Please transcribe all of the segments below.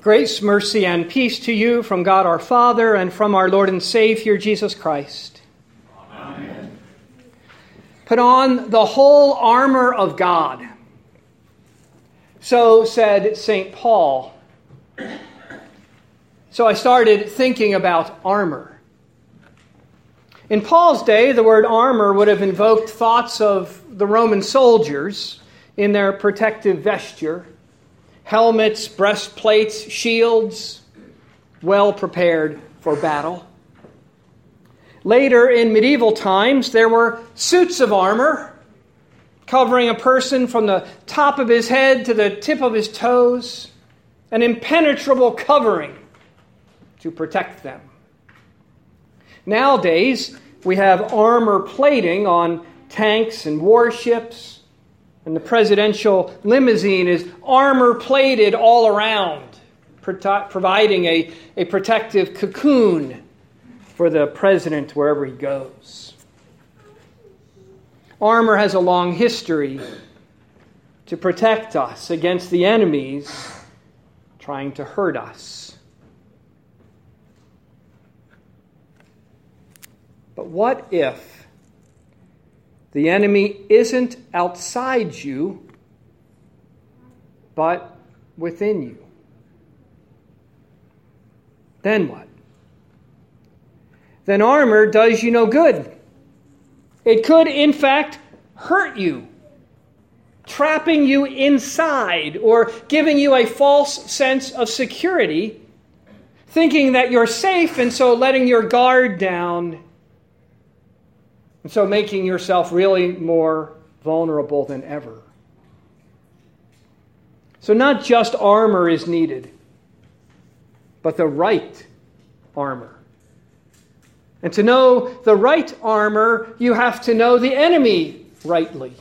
Grace, mercy, and peace to you from God our Father and from our Lord and Savior Jesus Christ. Amen. Put on the whole armor of God. So said St. Paul. So I started thinking about armor. In Paul's day, the word armor would have invoked thoughts of the Roman soldiers in their protective vesture helmets, breastplates, shields, well prepared for battle. Later in medieval times, there were suits of armor covering a person from the top of his head to the tip of his toes, an impenetrable covering to protect them. Nowadays, we have armor plating on tanks and warships and the presidential limousine is armor plated all around, providing a, a protective cocoon for the president wherever he goes. Armor has a long history to protect us against the enemies trying to hurt us. But what if the enemy isn't outside you, but within you. Then what? Then armor does you no good. It could, in fact, hurt you, trapping you inside or giving you a false sense of security, thinking that you're safe and so letting your guard down and so making yourself really more vulnerable than ever. So, not just armor is needed, but the right armor. And to know the right armor, you have to know the enemy rightly.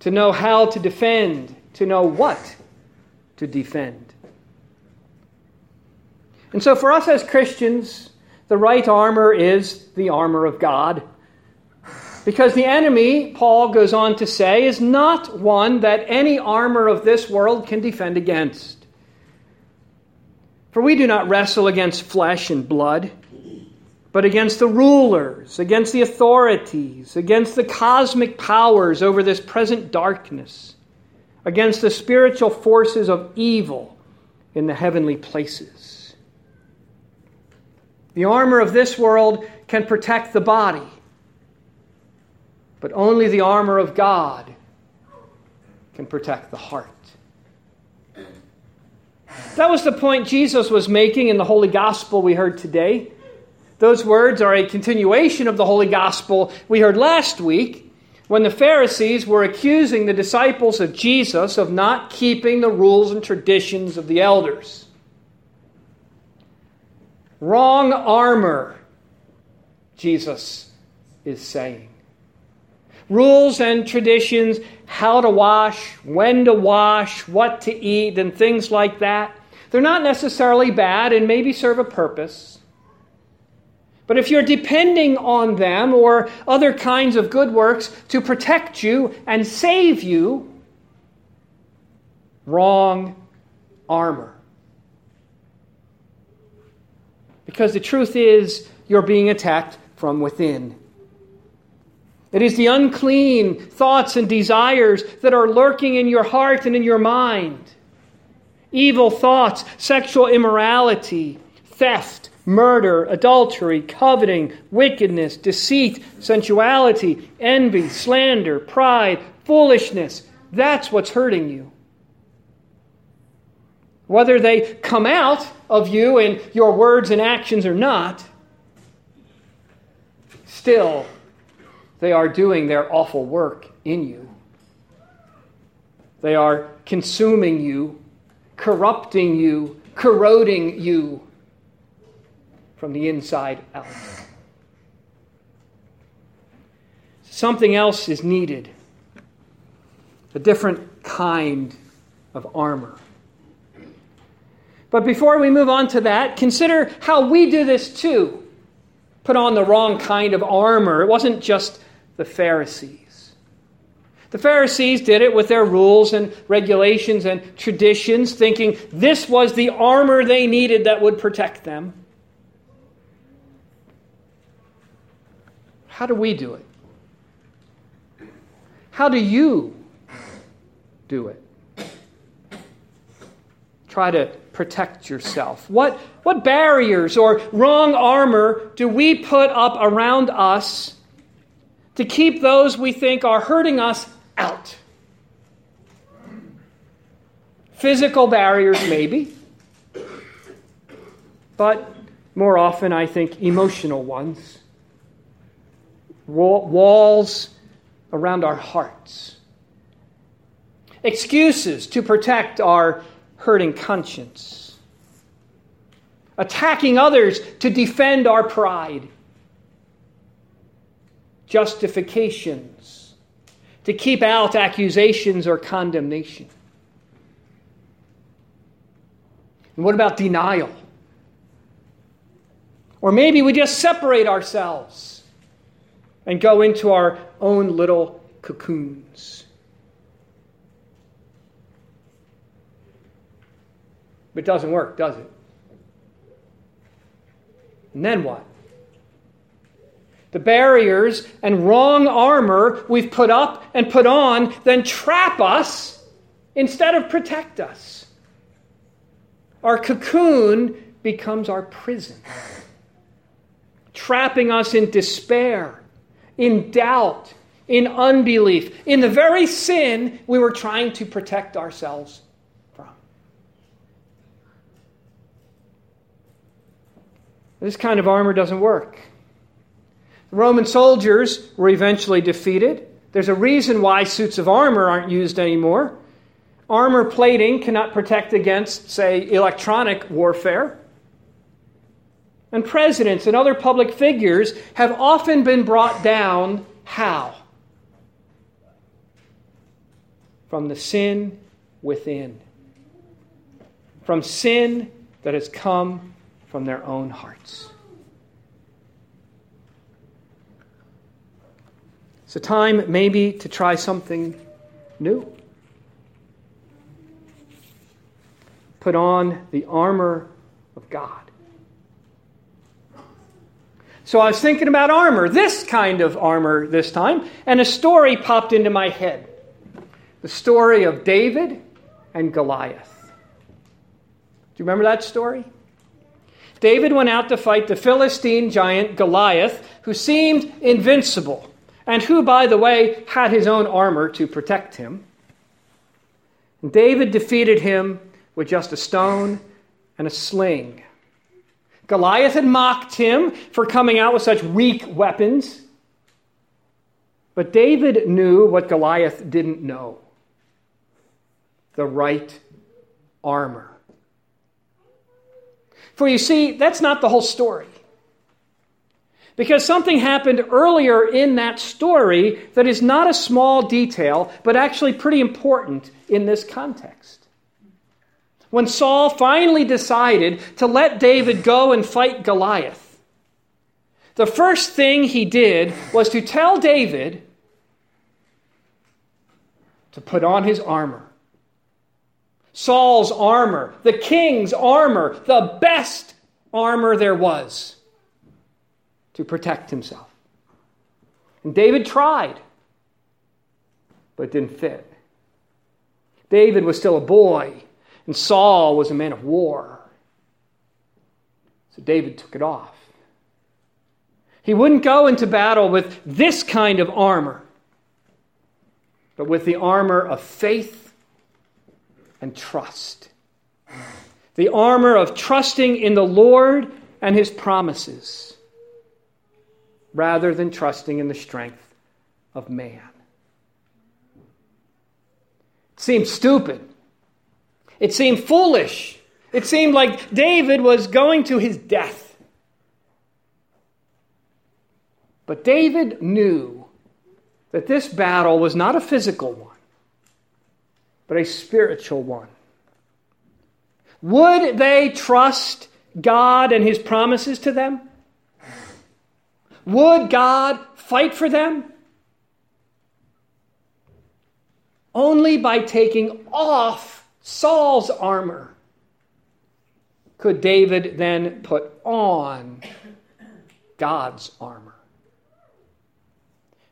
To know how to defend, to know what to defend. And so, for us as Christians, the right armor is the armor of God. Because the enemy, Paul goes on to say, is not one that any armor of this world can defend against. For we do not wrestle against flesh and blood, but against the rulers, against the authorities, against the cosmic powers over this present darkness, against the spiritual forces of evil in the heavenly places. The armor of this world can protect the body, but only the armor of God can protect the heart. That was the point Jesus was making in the Holy Gospel we heard today. Those words are a continuation of the Holy Gospel we heard last week when the Pharisees were accusing the disciples of Jesus of not keeping the rules and traditions of the elders. Wrong armor, Jesus is saying. Rules and traditions, how to wash, when to wash, what to eat, and things like that, they're not necessarily bad and maybe serve a purpose. But if you're depending on them or other kinds of good works to protect you and save you, wrong armor. Because the truth is, you're being attacked from within. It is the unclean thoughts and desires that are lurking in your heart and in your mind. Evil thoughts, sexual immorality, theft, murder, adultery, coveting, wickedness, deceit, sensuality, envy, slander, pride, foolishness. That's what's hurting you. Whether they come out of you in your words and actions or not, still they are doing their awful work in you. They are consuming you, corrupting you, corroding you from the inside out. Something else is needed a different kind of armor. But before we move on to that, consider how we do this too. Put on the wrong kind of armor. It wasn't just the Pharisees. The Pharisees did it with their rules and regulations and traditions, thinking this was the armor they needed that would protect them. How do we do it? How do you do it? Try to protect yourself. What, what barriers or wrong armor do we put up around us to keep those we think are hurting us out? Physical barriers, maybe, but more often, I think, emotional ones. Walls around our hearts. Excuses to protect our hurting conscience. Attacking others to defend our pride. Justifications to keep out accusations or condemnation. And what about denial? Or maybe we just separate ourselves and go into our own little cocoons. But it doesn't work, does it? And then what? The barriers and wrong armor we've put up and put on then trap us instead of protect us. Our cocoon becomes our prison, trapping us in despair in doubt, in unbelief, in the very sin we were trying to protect ourselves from. This kind of armor doesn't work. The Roman soldiers were eventually defeated. There's a reason why suits of armor aren't used anymore. Armor plating cannot protect against, say, electronic warfare. And presidents and other public figures have often been brought down how? From the sin within. From sin that has come from their own hearts. It's a time maybe to try something new. Put on the armor of God. So I was thinking about armor, this kind of armor this time, and a story popped into my head the story of David and Goliath. Do you remember that story? David went out to fight the Philistine giant Goliath, who seemed invincible, and who, by the way, had his own armor to protect him. And David defeated him with just a stone and a sling. Goliath had mocked him for coming out with such weak weapons. But David knew what Goliath didn't know the right armor. For you see, that's not the whole story. Because something happened earlier in that story that is not a small detail, but actually pretty important in this context. When Saul finally decided to let David go and fight Goliath, the first thing he did was to tell David to put on his armor. Saul's armor, the king's armor, the best armor there was to protect himself. And David tried, but didn't fit. David was still a boy and Saul was a man of war. So David took it off. He wouldn't go into battle with this kind of armor, but with the armor of faith and trust. The armor of trusting in the Lord and his promises, rather than trusting in the strength of man. It seemed stupid it seemed foolish. It seemed like David was going to his death. But David knew that this battle was not a physical one, but a spiritual one. Would they trust God and his promises to them? Would God fight for them? Only by taking off Saul's armor could David then put on God's armor.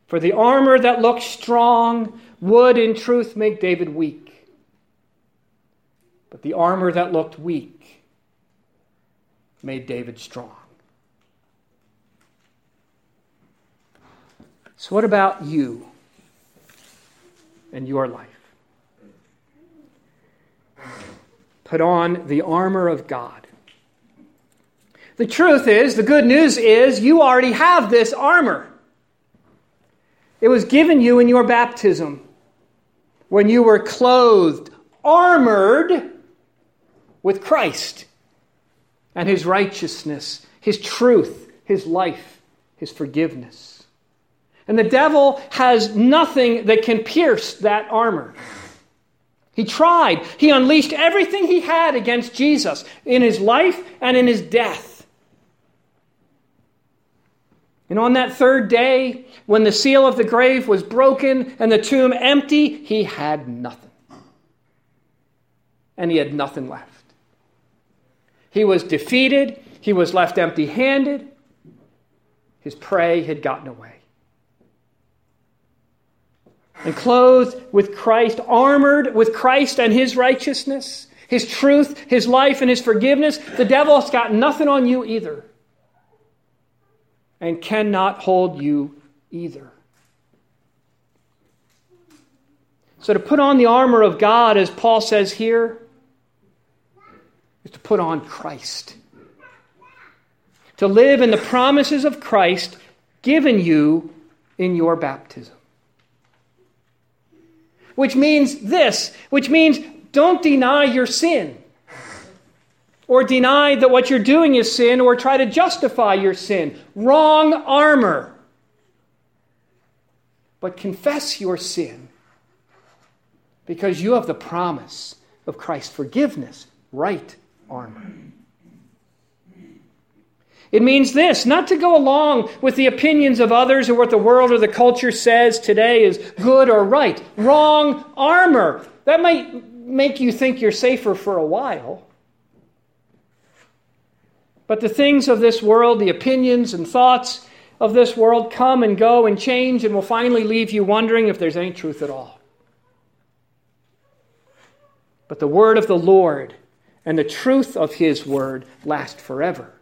For the armor that looked strong would, in truth, make David weak. But the armor that looked weak made David strong. So, what about you and your life? Put on the armor of God. The truth is, the good news is, you already have this armor. It was given you in your baptism when you were clothed, armored with Christ and his righteousness, his truth, his life, his forgiveness. And the devil has nothing that can pierce that armor. He tried. He unleashed everything he had against Jesus in his life and in his death. And on that third day, when the seal of the grave was broken and the tomb empty, he had nothing. And he had nothing left. He was defeated, he was left empty handed, his prey had gotten away. And clothed with Christ, armored with Christ and his righteousness, his truth, his life, and his forgiveness, the devil's got nothing on you either and cannot hold you either. So, to put on the armor of God, as Paul says here, is to put on Christ. To live in the promises of Christ given you in your baptism. Which means this, which means don't deny your sin or deny that what you're doing is sin or try to justify your sin. Wrong armor. But confess your sin because you have the promise of Christ's forgiveness. Right armor. It means this not to go along with the opinions of others or what the world or the culture says today is good or right. Wrong armor. That might make you think you're safer for a while. But the things of this world, the opinions and thoughts of this world come and go and change and will finally leave you wondering if there's any truth at all. But the word of the Lord and the truth of his word last forever.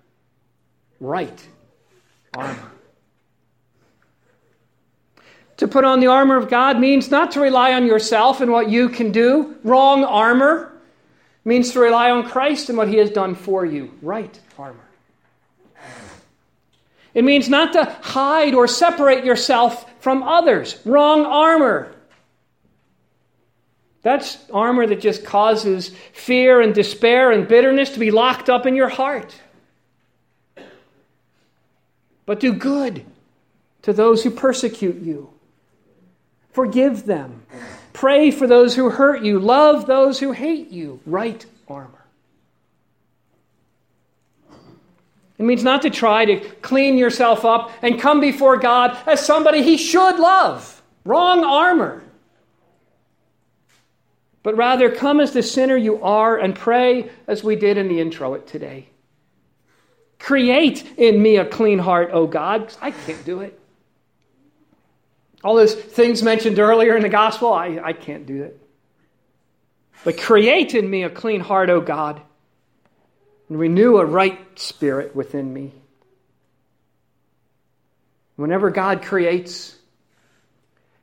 Right armor. To put on the armor of God means not to rely on yourself and what you can do. Wrong armor means to rely on Christ and what he has done for you. Right armor. It means not to hide or separate yourself from others. Wrong armor. That's armor that just causes fear and despair and bitterness to be locked up in your heart. But do good to those who persecute you. Forgive them. Pray for those who hurt you. Love those who hate you. Right armor. It means not to try to clean yourself up and come before God as somebody he should love. Wrong armor. But rather, come as the sinner you are and pray as we did in the intro today. Create in me a clean heart, O God. because I can't do it. All those things mentioned earlier in the gospel, I, I can't do it. But create in me a clean heart, O God and renew a right spirit within me. Whenever God creates,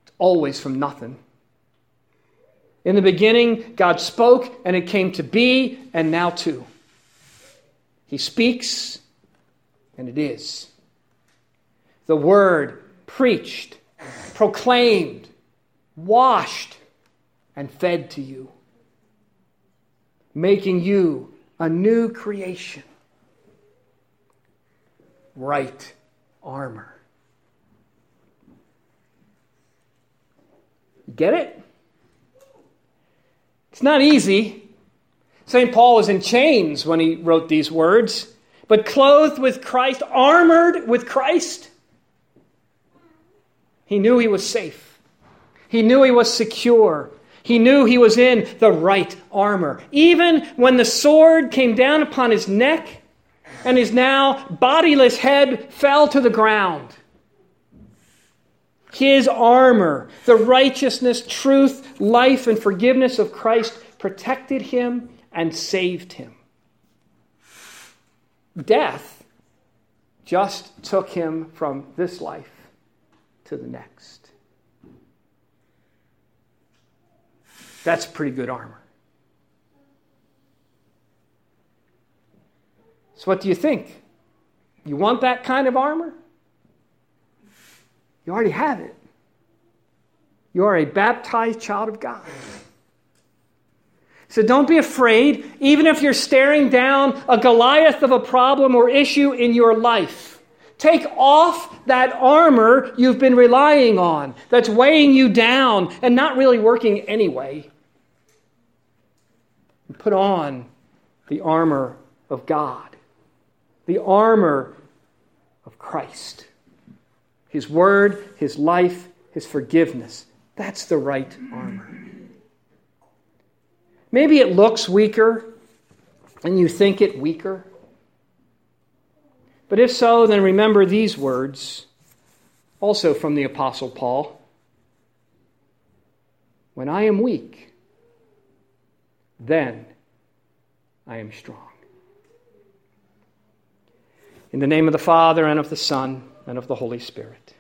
it's always from nothing. In the beginning, God spoke, and it came to be, and now too. He speaks, and it is. The word preached, proclaimed, washed, and fed to you, making you a new creation. Right armor. Get it? It's not easy. St. Paul was in chains when he wrote these words, but clothed with Christ, armored with Christ, he knew he was safe. He knew he was secure. He knew he was in the right armor. Even when the sword came down upon his neck and his now bodiless head fell to the ground. His armor, the righteousness, truth, life, and forgiveness of Christ protected him and saved him. Death just took him from this life to the next. That's pretty good armor. So, what do you think? You want that kind of armor? You already have it. You are a baptized child of God. So don't be afraid, even if you're staring down a Goliath of a problem or issue in your life. Take off that armor you've been relying on that's weighing you down and not really working anyway. And put on the armor of God, the armor of Christ. His word, His life, His forgiveness. That's the right armor. Maybe it looks weaker and you think it weaker. But if so, then remember these words, also from the Apostle Paul When I am weak, then I am strong. In the name of the Father, and of the Son, and of the Holy Spirit.